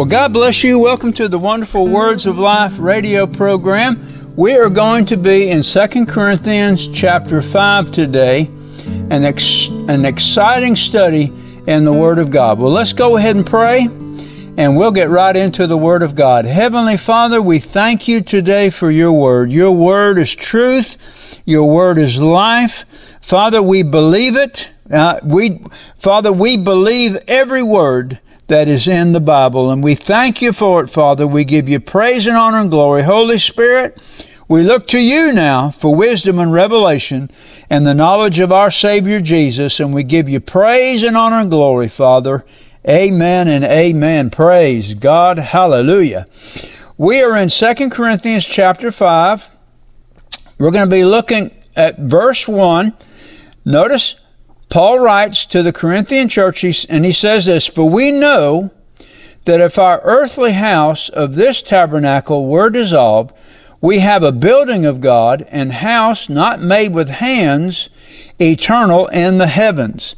Well, God bless you. Welcome to the wonderful Words of Life radio program. We are going to be in 2 Corinthians chapter 5 today, an, ex- an exciting study in the Word of God. Well, let's go ahead and pray and we'll get right into the Word of God. Heavenly Father, we thank you today for your Word. Your Word is truth. Your Word is life. Father, we believe it. Uh, we, Father, we believe every word that is in the Bible. And we thank you for it, Father. We give you praise and honor and glory. Holy Spirit, we look to you now for wisdom and revelation and the knowledge of our Savior Jesus. And we give you praise and honor and glory, Father. Amen and amen. Praise God. Hallelujah. We are in 2 Corinthians chapter 5. We're going to be looking at verse 1. Notice Paul writes to the Corinthian church, and he says this, For we know that if our earthly house of this tabernacle were dissolved, we have a building of God, and house not made with hands, eternal in the heavens.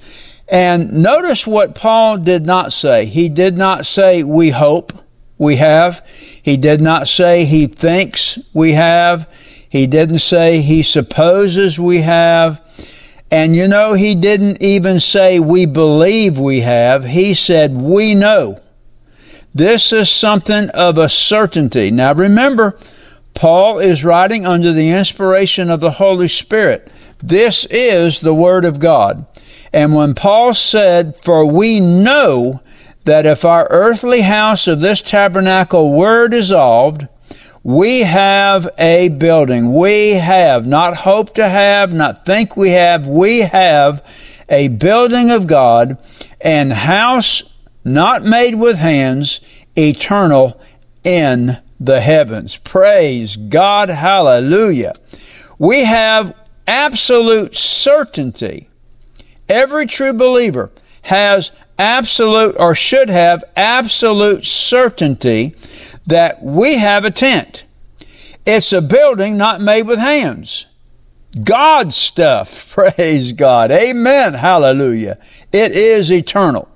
And notice what Paul did not say. He did not say, we hope we have. He did not say he thinks we have. He didn't say he supposes we have. And you know, he didn't even say we believe we have. He said we know. This is something of a certainty. Now remember, Paul is writing under the inspiration of the Holy Spirit. This is the Word of God. And when Paul said, For we know that if our earthly house of this tabernacle were dissolved, we have a building. We have, not hope to have, not think we have, we have a building of God and house not made with hands, eternal in the heavens. Praise God. Hallelujah. We have absolute certainty. Every true believer has absolute or should have absolute certainty that we have a tent. It's a building not made with hands. God's stuff. Praise God. Amen. Hallelujah. It is eternal.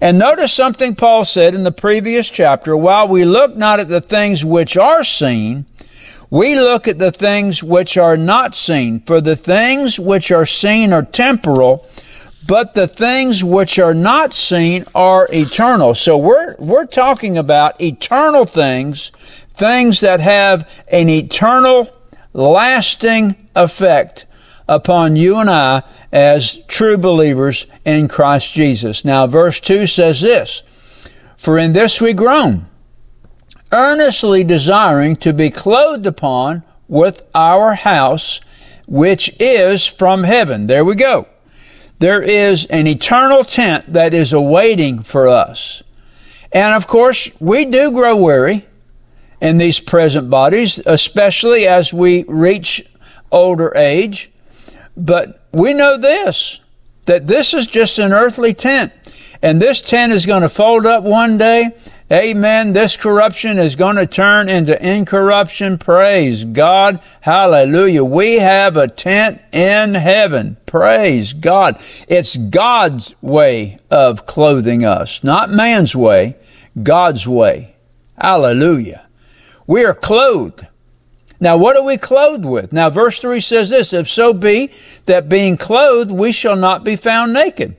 And notice something Paul said in the previous chapter. While we look not at the things which are seen, we look at the things which are not seen. For the things which are seen are temporal, but the things which are not seen are eternal. So we're, we're talking about eternal things, things that have an eternal, lasting effect upon you and I as true believers in Christ Jesus. Now, verse 2 says this, For in this we groan, earnestly desiring to be clothed upon with our house, which is from heaven. There we go. There is an eternal tent that is awaiting for us. And of course, we do grow weary in these present bodies, especially as we reach older age. But we know this, that this is just an earthly tent. And this tent is going to fold up one day Amen. This corruption is going to turn into incorruption. Praise God. Hallelujah. We have a tent in heaven. Praise God. It's God's way of clothing us, not man's way, God's way. Hallelujah. We are clothed. Now, what are we clothed with? Now, verse 3 says this, if so be that being clothed, we shall not be found naked.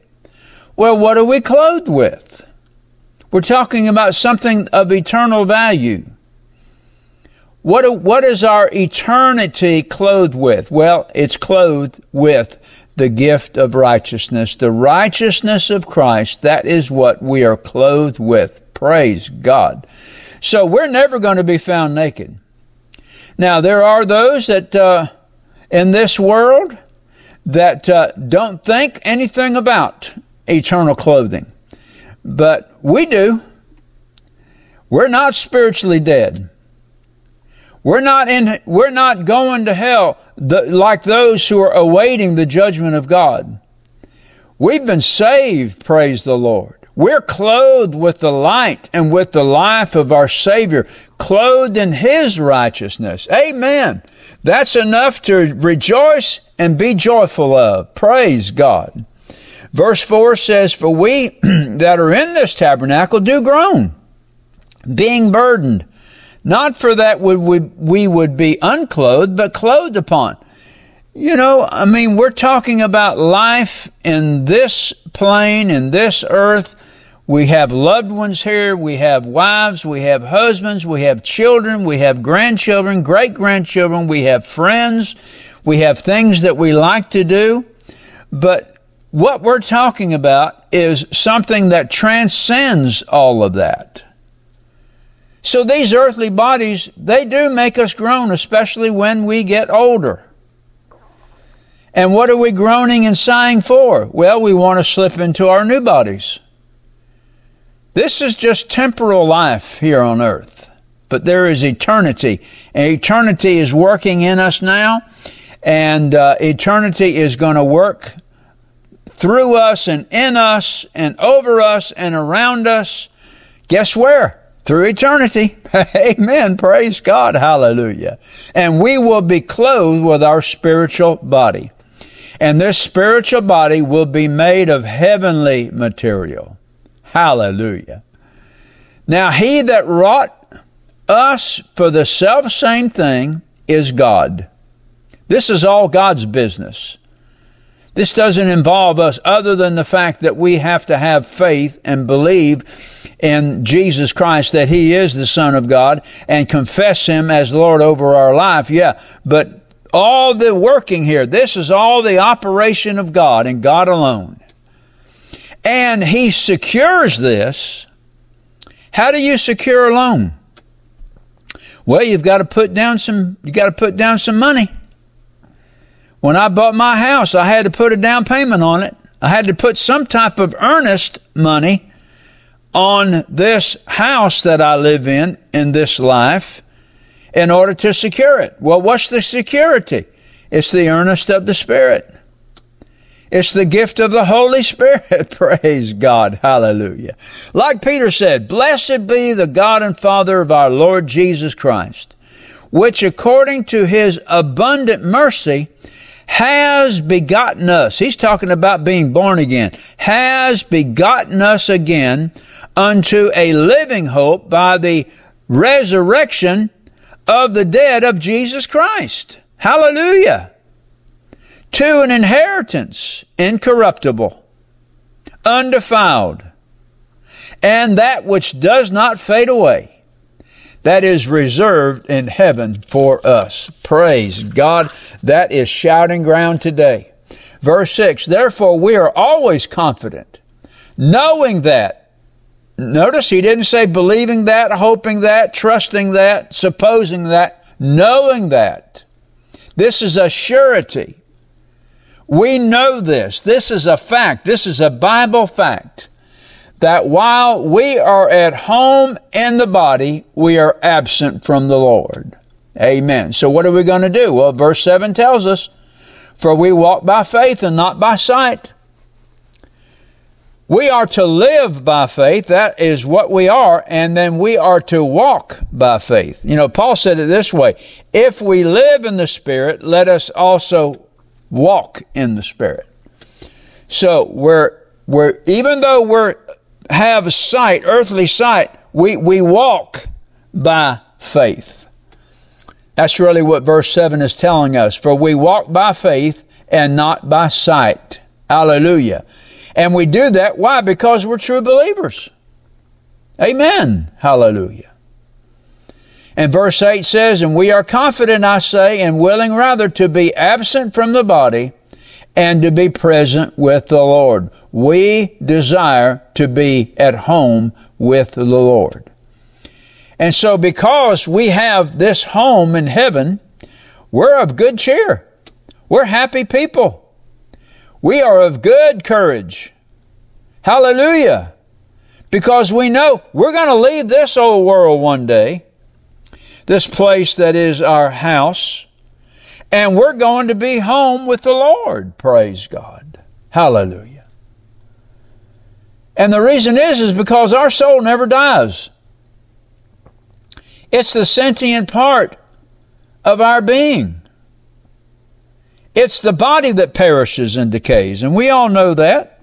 Well, what are we clothed with? We're talking about something of eternal value. What, what is our eternity clothed with? Well, it's clothed with the gift of righteousness, the righteousness of Christ. That is what we are clothed with. Praise God. So we're never going to be found naked. Now, there are those that uh, in this world that uh, don't think anything about eternal clothing. But we do. We're not spiritually dead. We're not in, we're not going to hell the, like those who are awaiting the judgment of God. We've been saved, praise the Lord. We're clothed with the light and with the life of our Savior, clothed in His righteousness. Amen. That's enough to rejoice and be joyful of. Praise God. Verse 4 says, For we that are in this tabernacle do groan, being burdened, not for that we would, be unclothed, but clothed upon. You know, I mean, we're talking about life in this plane, in this earth. We have loved ones here. We have wives. We have husbands. We have children. We have grandchildren, great grandchildren. We have friends. We have things that we like to do. But what we're talking about is something that transcends all of that. So these earthly bodies, they do make us groan, especially when we get older. And what are we groaning and sighing for? Well, we want to slip into our new bodies. This is just temporal life here on earth, but there is eternity. And eternity is working in us now, and uh, eternity is going to work through us and in us and over us and around us. Guess where? Through eternity. Amen. Praise God. Hallelujah. And we will be clothed with our spiritual body. And this spiritual body will be made of heavenly material. Hallelujah. Now he that wrought us for the self same thing is God. This is all God's business. This doesn't involve us other than the fact that we have to have faith and believe in Jesus Christ that He is the Son of God and confess Him as Lord over our life. Yeah, but all the working here, this is all the operation of God and God alone. And He secures this. How do you secure a loan? Well, you've got to put down some, you got to put down some money. When I bought my house, I had to put a down payment on it. I had to put some type of earnest money on this house that I live in, in this life, in order to secure it. Well, what's the security? It's the earnest of the Spirit. It's the gift of the Holy Spirit. Praise God. Hallelujah. Like Peter said, Blessed be the God and Father of our Lord Jesus Christ, which according to his abundant mercy has begotten us. He's talking about being born again. Has begotten us again unto a living hope by the resurrection of the dead of Jesus Christ. Hallelujah. To an inheritance incorruptible, undefiled, and that which does not fade away that is reserved in heaven for us. Praise God. That is shouting ground today. Verse 6 Therefore, we are always confident, knowing that. Notice he didn't say believing that, hoping that, trusting that, supposing that, knowing that. This is a surety. We know this. This is a fact. This is a Bible fact that while we are at home in the body, we are absent from the Lord. Amen. So what are we going to do? Well, verse 7 tells us, for we walk by faith and not by sight. We are to live by faith. That is what we are. And then we are to walk by faith. You know, Paul said it this way. If we live in the Spirit, let us also walk in the Spirit. So we're, we're, even though we're have sight, earthly sight. We, we walk by faith. That's really what verse 7 is telling us. For we walk by faith and not by sight. Hallelujah. And we do that. Why? Because we're true believers. Amen. Hallelujah. And verse 8 says, And we are confident, I say, and willing rather to be absent from the body and to be present with the Lord. We desire to be at home with the Lord. And so because we have this home in heaven, we're of good cheer. We're happy people. We are of good courage. Hallelujah. Because we know we're going to leave this old world one day, this place that is our house, and we're going to be home with the Lord. Praise God. Hallelujah. And the reason is, is because our soul never dies. It's the sentient part of our being. It's the body that perishes and decays, and we all know that.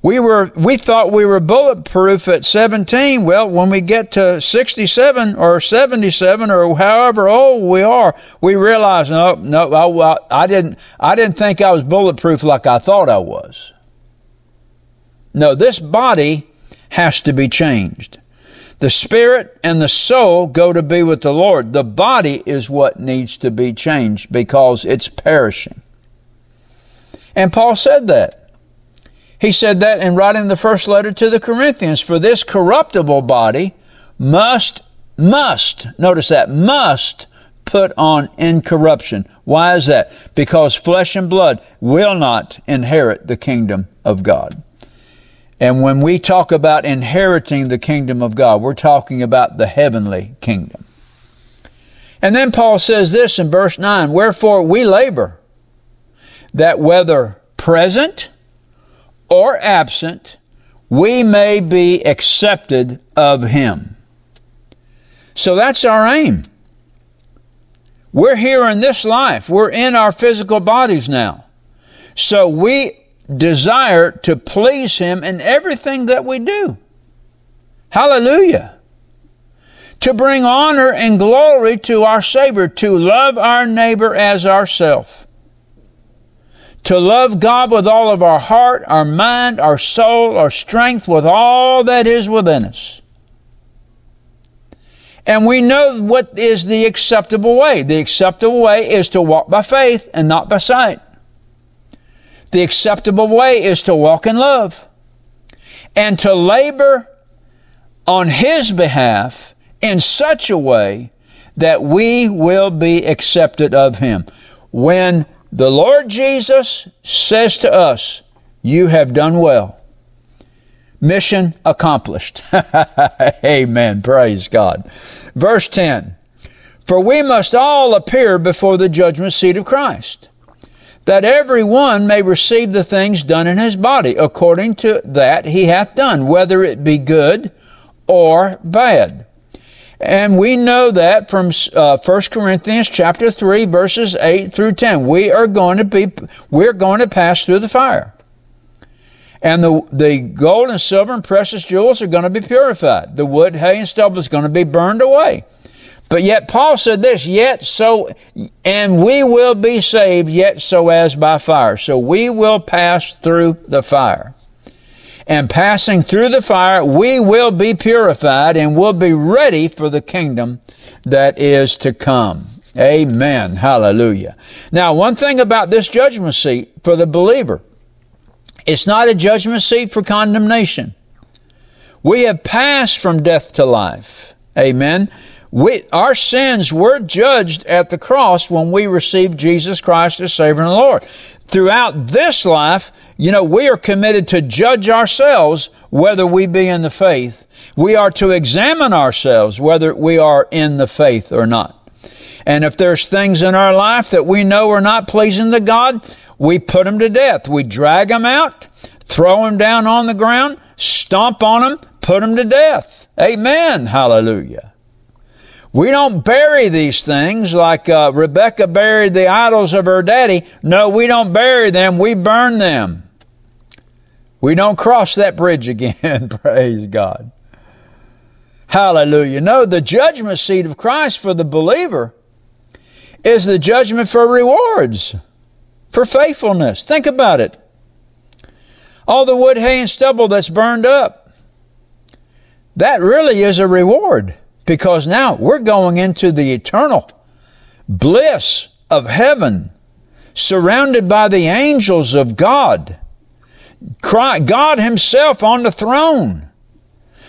We were we thought we were bulletproof at 17. Well, when we get to 67 or 77 or however old we are, we realize no, no, I, I didn't I didn't think I was bulletproof like I thought I was. No, this body has to be changed. The spirit and the soul go to be with the Lord. The body is what needs to be changed because it's perishing. And Paul said that. He said that in writing the first letter to the Corinthians. For this corruptible body must, must, notice that, must put on incorruption. Why is that? Because flesh and blood will not inherit the kingdom of God. And when we talk about inheriting the kingdom of God, we're talking about the heavenly kingdom. And then Paul says this in verse 9 Wherefore we labor, that whether present or absent, we may be accepted of Him. So that's our aim. We're here in this life. We're in our physical bodies now. So we desire to please Him in everything that we do. Hallelujah. To bring honor and glory to our Savior, to love our neighbor as ourself. To love God with all of our heart, our mind, our soul, our strength, with all that is within us. And we know what is the acceptable way. The acceptable way is to walk by faith and not by sight. The acceptable way is to walk in love and to labor on His behalf in such a way that we will be accepted of Him. When the Lord Jesus says to us, You have done well. Mission accomplished. Amen. Praise God. Verse 10 For we must all appear before the judgment seat of Christ that every one may receive the things done in his body, according to that he hath done, whether it be good or bad. And we know that from uh, 1 Corinthians chapter 3 verses 8 through 10. We are going to be, we're going to pass through the fire. And the, the gold and silver and precious jewels are going to be purified. The wood, hay, and stubble is going to be burned away. But yet Paul said this, yet so, and we will be saved, yet so as by fire. So we will pass through the fire. And passing through the fire, we will be purified and will be ready for the kingdom that is to come. Amen. Hallelujah. Now, one thing about this judgment seat for the believer, it's not a judgment seat for condemnation. We have passed from death to life. Amen. We, our sins were judged at the cross when we received Jesus Christ as Savior and Lord. Throughout this life, you know, we are committed to judge ourselves whether we be in the faith. We are to examine ourselves whether we are in the faith or not. And if there's things in our life that we know are not pleasing to God, we put them to death. We drag them out, throw them down on the ground, stomp on them, put them to death. Amen. Hallelujah. We don't bury these things like uh, Rebecca buried the idols of her daddy. No, we don't bury them. We burn them. We don't cross that bridge again. Praise God. Hallelujah. No, the judgment seat of Christ for the believer is the judgment for rewards, for faithfulness. Think about it. All the wood, hay, and stubble that's burned up, that really is a reward. Because now we're going into the eternal bliss of heaven, surrounded by the angels of God. God Himself on the throne.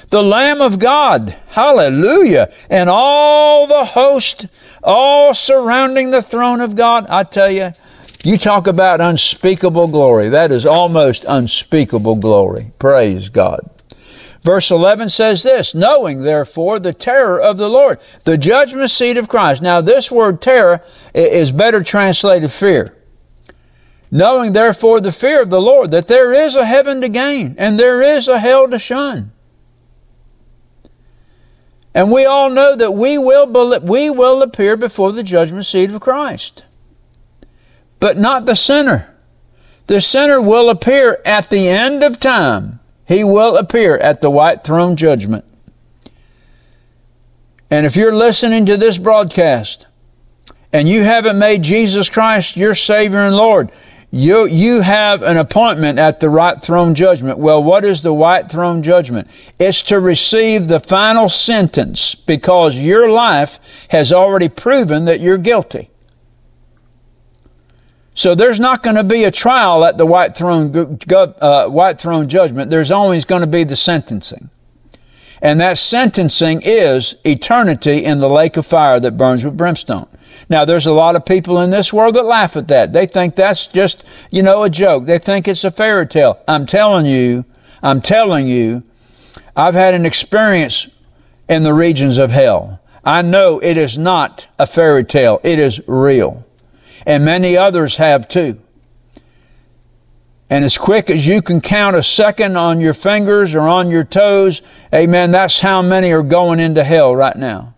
The Lamb of God. Hallelujah. And all the host, all surrounding the throne of God. I tell you, you talk about unspeakable glory. That is almost unspeakable glory. Praise God. Verse 11 says this, knowing therefore the terror of the Lord, the judgment seat of Christ. Now this word terror is better translated fear. Knowing therefore the fear of the Lord, that there is a heaven to gain and there is a hell to shun. And we all know that we will, we will appear before the judgment seat of Christ. But not the sinner. The sinner will appear at the end of time. He will appear at the white throne judgment. And if you're listening to this broadcast and you haven't made Jesus Christ your Savior and Lord, you, you have an appointment at the white throne judgment. Well, what is the white throne judgment? It's to receive the final sentence because your life has already proven that you're guilty. So there's not going to be a trial at the white throne, uh, white throne judgment. There's always going to be the sentencing. And that sentencing is eternity in the lake of fire that burns with brimstone. Now, there's a lot of people in this world that laugh at that. They think that's just, you know, a joke. They think it's a fairy tale. I'm telling you, I'm telling you, I've had an experience in the regions of hell. I know it is not a fairy tale. It is real. And many others have too. And as quick as you can count a second on your fingers or on your toes, amen, that's how many are going into hell right now.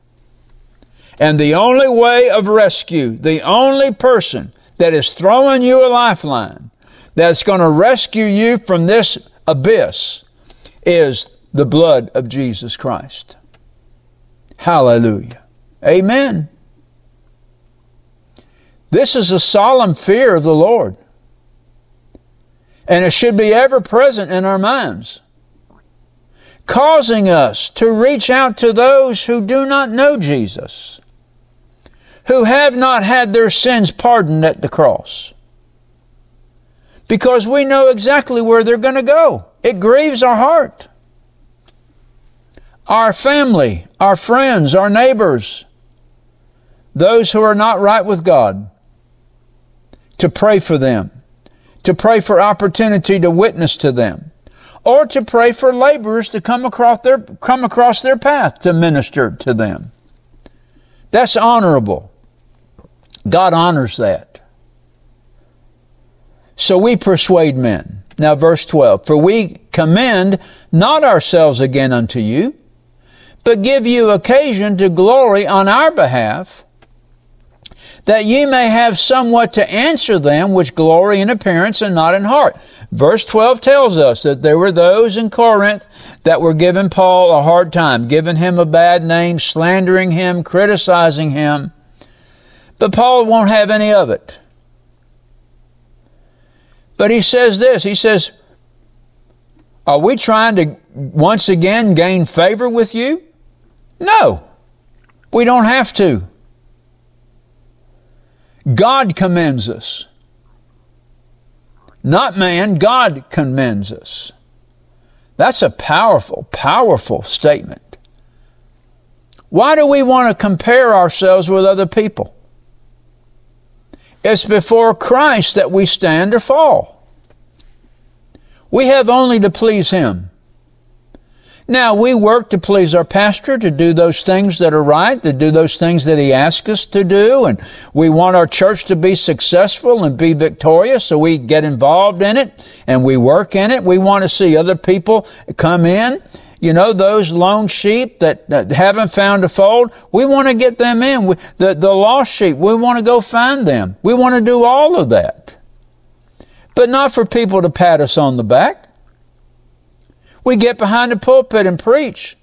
And the only way of rescue, the only person that is throwing you a lifeline that's going to rescue you from this abyss is the blood of Jesus Christ. Hallelujah. Amen. This is a solemn fear of the Lord. And it should be ever present in our minds, causing us to reach out to those who do not know Jesus, who have not had their sins pardoned at the cross. Because we know exactly where they're going to go. It grieves our heart. Our family, our friends, our neighbors, those who are not right with God, to pray for them to pray for opportunity to witness to them, or to pray for laborers to come across their, come across their path to minister to them. That's honorable. God honors that. So we persuade men. Now verse 12, for we commend not ourselves again unto you, but give you occasion to glory on our behalf, that ye may have somewhat to answer them which glory in appearance and not in heart. Verse 12 tells us that there were those in Corinth that were giving Paul a hard time, giving him a bad name, slandering him, criticizing him. But Paul won't have any of it. But he says this, he says, are we trying to once again gain favor with you? No, we don't have to. God commends us. Not man, God commends us. That's a powerful, powerful statement. Why do we want to compare ourselves with other people? It's before Christ that we stand or fall. We have only to please Him. Now, we work to please our pastor, to do those things that are right, to do those things that he asks us to do, and we want our church to be successful and be victorious, so we get involved in it and we work in it. We want to see other people come in. You know, those lone sheep that, that haven't found a fold, we want to get them in. We, the, the lost sheep, we want to go find them. We want to do all of that. But not for people to pat us on the back. We get behind the pulpit and preach.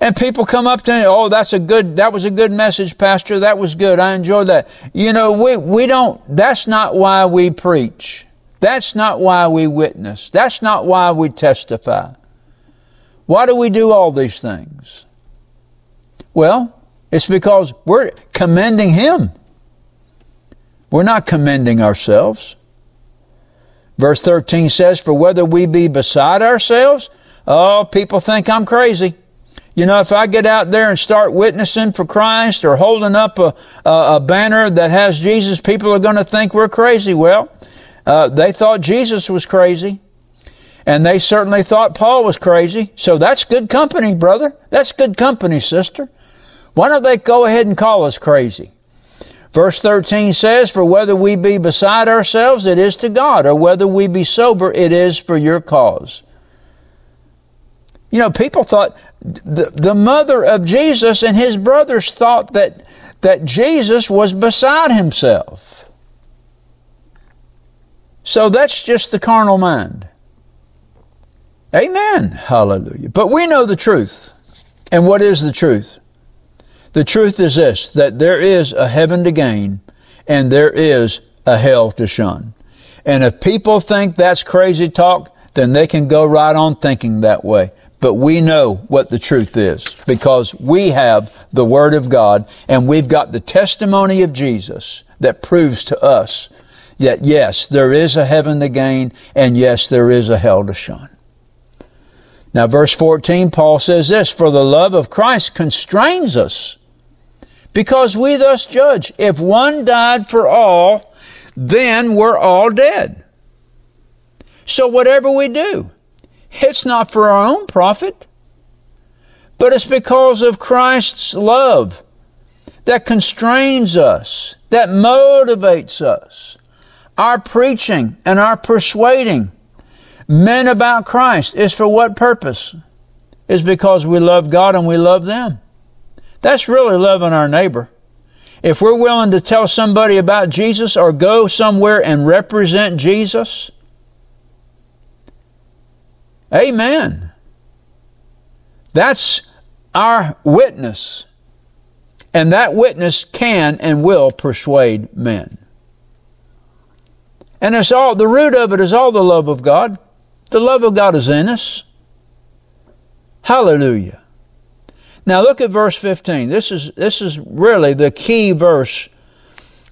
And people come up to me, oh, that's a good, that was a good message, Pastor. That was good. I enjoyed that. You know, we, we don't, that's not why we preach. That's not why we witness. That's not why we testify. Why do we do all these things? Well, it's because we're commending Him. We're not commending ourselves. Verse 13 says, For whether we be beside ourselves, oh, people think I'm crazy. You know, if I get out there and start witnessing for Christ or holding up a, a, a banner that has Jesus, people are going to think we're crazy. Well, uh, they thought Jesus was crazy. And they certainly thought Paul was crazy. So that's good company, brother. That's good company, sister. Why don't they go ahead and call us crazy? Verse 13 says, For whether we be beside ourselves, it is to God, or whether we be sober, it is for your cause. You know, people thought, the, the mother of Jesus and his brothers thought that, that Jesus was beside himself. So that's just the carnal mind. Amen. Hallelujah. But we know the truth. And what is the truth? The truth is this, that there is a heaven to gain and there is a hell to shun. And if people think that's crazy talk, then they can go right on thinking that way. But we know what the truth is because we have the Word of God and we've got the testimony of Jesus that proves to us that yes, there is a heaven to gain and yes, there is a hell to shun. Now, verse 14, Paul says this, for the love of Christ constrains us because we thus judge. If one died for all, then we're all dead. So whatever we do, it's not for our own profit, but it's because of Christ's love that constrains us, that motivates us. Our preaching and our persuading men about Christ is for what purpose? Is because we love God and we love them. That's really loving our neighbor. If we're willing to tell somebody about Jesus or go somewhere and represent Jesus, amen. That's our witness. And that witness can and will persuade men. And it's all, the root of it is all the love of God. The love of God is in us. Hallelujah. Now look at verse 15. This is, this is really the key verse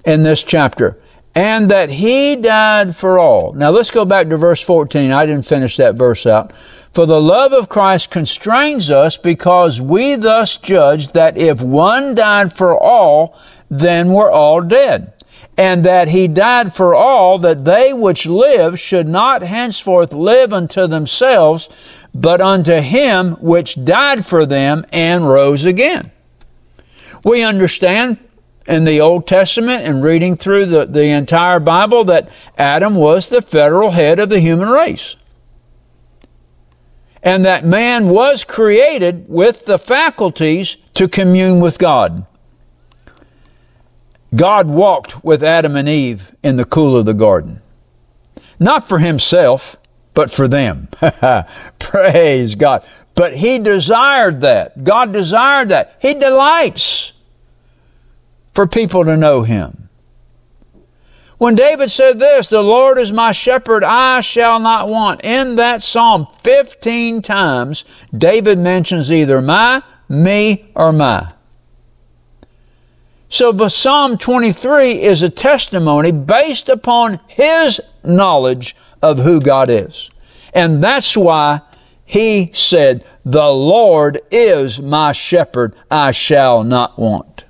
in this chapter. And that he died for all. Now let's go back to verse 14. I didn't finish that verse out. For the love of Christ constrains us because we thus judge that if one died for all, then we're all dead and that he died for all, that they which live should not henceforth live unto themselves, but unto him which died for them and rose again. We understand in the Old Testament and reading through the, the entire Bible that Adam was the federal head of the human race. And that man was created with the faculties to commune with God. God walked with Adam and Eve in the cool of the garden. Not for himself, but for them. Praise God. But he desired that. God desired that. He delights for people to know him. When David said this, the Lord is my shepherd, I shall not want. In that psalm, 15 times, David mentions either my, me, or my. So the Psalm 23 is a testimony based upon his knowledge of who God is. And that's why he said, the Lord is my shepherd, I shall not want.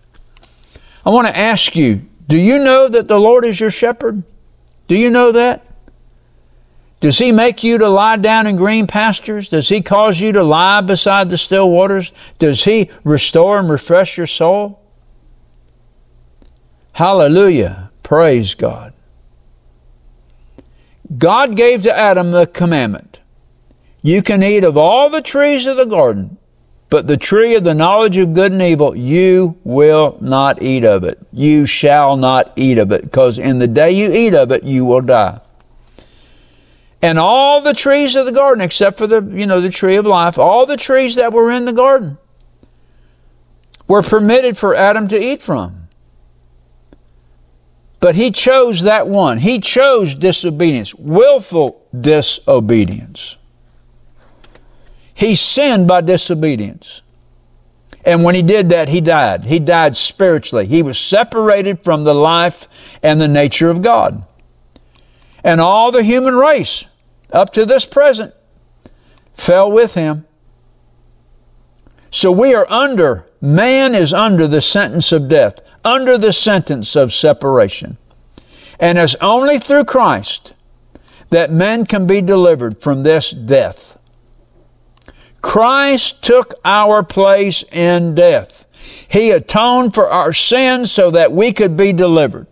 I want to ask you, do you know that the Lord is your shepherd? Do you know that? Does he make you to lie down in green pastures? Does he cause you to lie beside the still waters? Does he restore and refresh your soul? Hallelujah. Praise God. God gave to Adam the commandment. You can eat of all the trees of the garden, but the tree of the knowledge of good and evil, you will not eat of it. You shall not eat of it, because in the day you eat of it, you will die. And all the trees of the garden, except for the, you know, the tree of life, all the trees that were in the garden were permitted for Adam to eat from. But he chose that one. He chose disobedience, willful disobedience. He sinned by disobedience. And when he did that, he died. He died spiritually. He was separated from the life and the nature of God. And all the human race, up to this present, fell with him. So we are under, man is under the sentence of death under the sentence of separation. And it's only through Christ that men can be delivered from this death. Christ took our place in death. He atoned for our sins so that we could be delivered.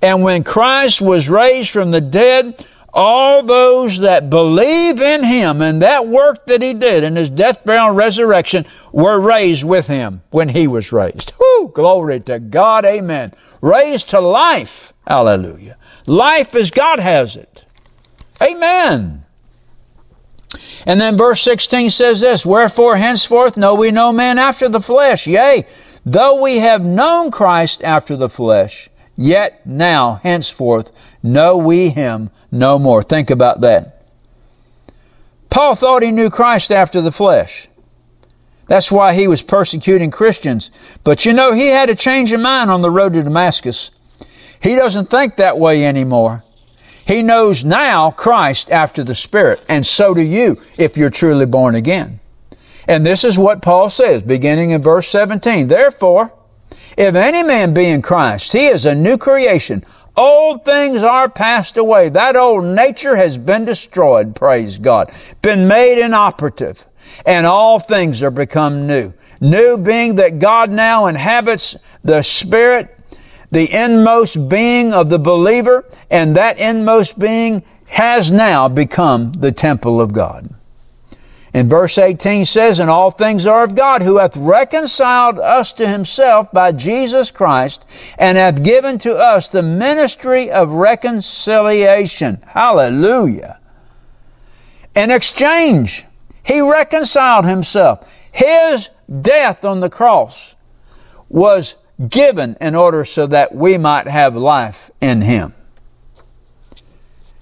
And when Christ was raised from the dead, all those that believe in him and that work that he did in his death, burial, and resurrection were raised with him when he was raised. Whew, glory to God. Amen. Raised to life. Hallelujah. Life as God has it. Amen. And then verse 16 says this, Wherefore henceforth know we no man after the flesh. Yea, though we have known Christ after the flesh, yet now henceforth know we him no more. Think about that. Paul thought he knew Christ after the flesh. That's why he was persecuting Christians. But you know, he had a change of mind on the road to Damascus. He doesn't think that way anymore. He knows now Christ after the Spirit, and so do you if you're truly born again. And this is what Paul says, beginning in verse 17. Therefore, if any man be in Christ, he is a new creation. Old things are passed away. That old nature has been destroyed, praise God, been made inoperative, and all things are become new. New being that God now inhabits the Spirit the inmost being of the believer, and that inmost being has now become the temple of God. In verse 18 says, And all things are of God, who hath reconciled us to himself by Jesus Christ, and hath given to us the ministry of reconciliation. Hallelujah. In exchange, he reconciled himself. His death on the cross was given in order so that we might have life in Him.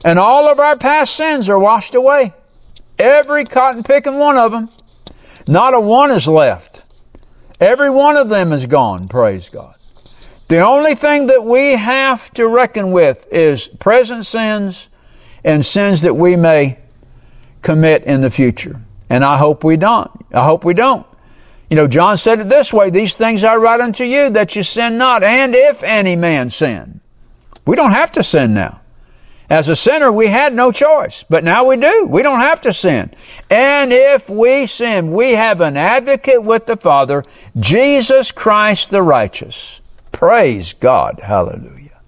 And all of our past sins are washed away. Every cotton picking one of them. Not a one is left. Every one of them is gone, praise God. The only thing that we have to reckon with is present sins and sins that we may commit in the future. And I hope we don't. I hope we don't. You know, John said it this way, these things I write unto you that you sin not, and if any man sin. We don't have to sin now. As a sinner, we had no choice, but now we do. We don't have to sin. And if we sin, we have an advocate with the Father, Jesus Christ the righteous. Praise God. Hallelujah.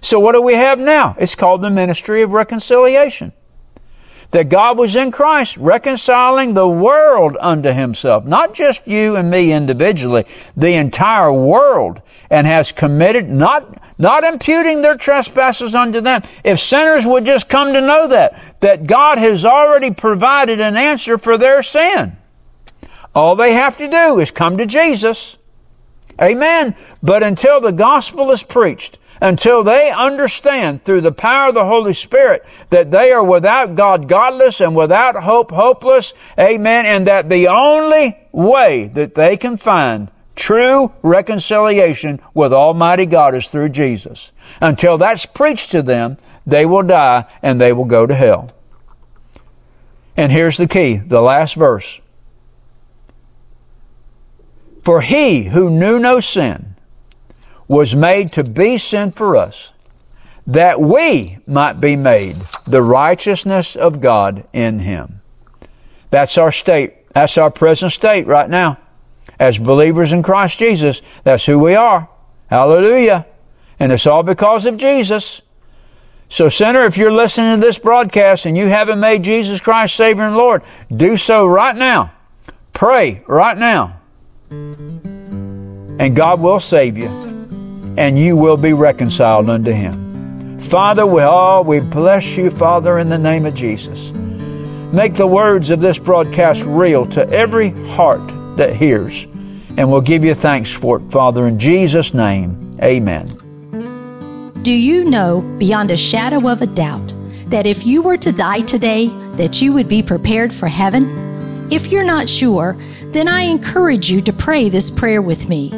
So what do we have now? It's called the ministry of reconciliation that God was in Christ reconciling the world unto himself, not just you and me individually, the entire world, and has committed, not, not imputing their trespasses unto them. If sinners would just come to know that, that God has already provided an answer for their sin. All they have to do is come to Jesus. Amen. But until the gospel is preached, until they understand through the power of the Holy Spirit that they are without God godless and without hope hopeless. Amen. And that the only way that they can find true reconciliation with Almighty God is through Jesus. Until that's preached to them, they will die and they will go to hell. And here's the key, the last verse. For he who knew no sin was made to be sin for us, that we might be made the righteousness of God in Him. That's our state. That's our present state right now. As believers in Christ Jesus, that's who we are. Hallelujah. And it's all because of Jesus. So, sinner, if you're listening to this broadcast and you haven't made Jesus Christ Savior and Lord, do so right now. Pray right now. And God will save you and you will be reconciled unto him. Father, we all we bless you, Father, in the name of Jesus. Make the words of this broadcast real to every heart that hears, and we'll give you thanks for it, Father, in Jesus' name. Amen. Do you know beyond a shadow of a doubt that if you were to die today, that you would be prepared for heaven? If you're not sure, then I encourage you to pray this prayer with me.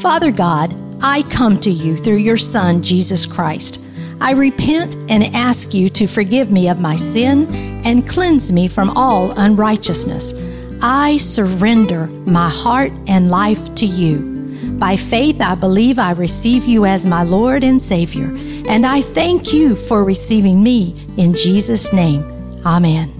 Father God, I come to you through your Son, Jesus Christ. I repent and ask you to forgive me of my sin and cleanse me from all unrighteousness. I surrender my heart and life to you. By faith, I believe I receive you as my Lord and Savior, and I thank you for receiving me in Jesus' name. Amen.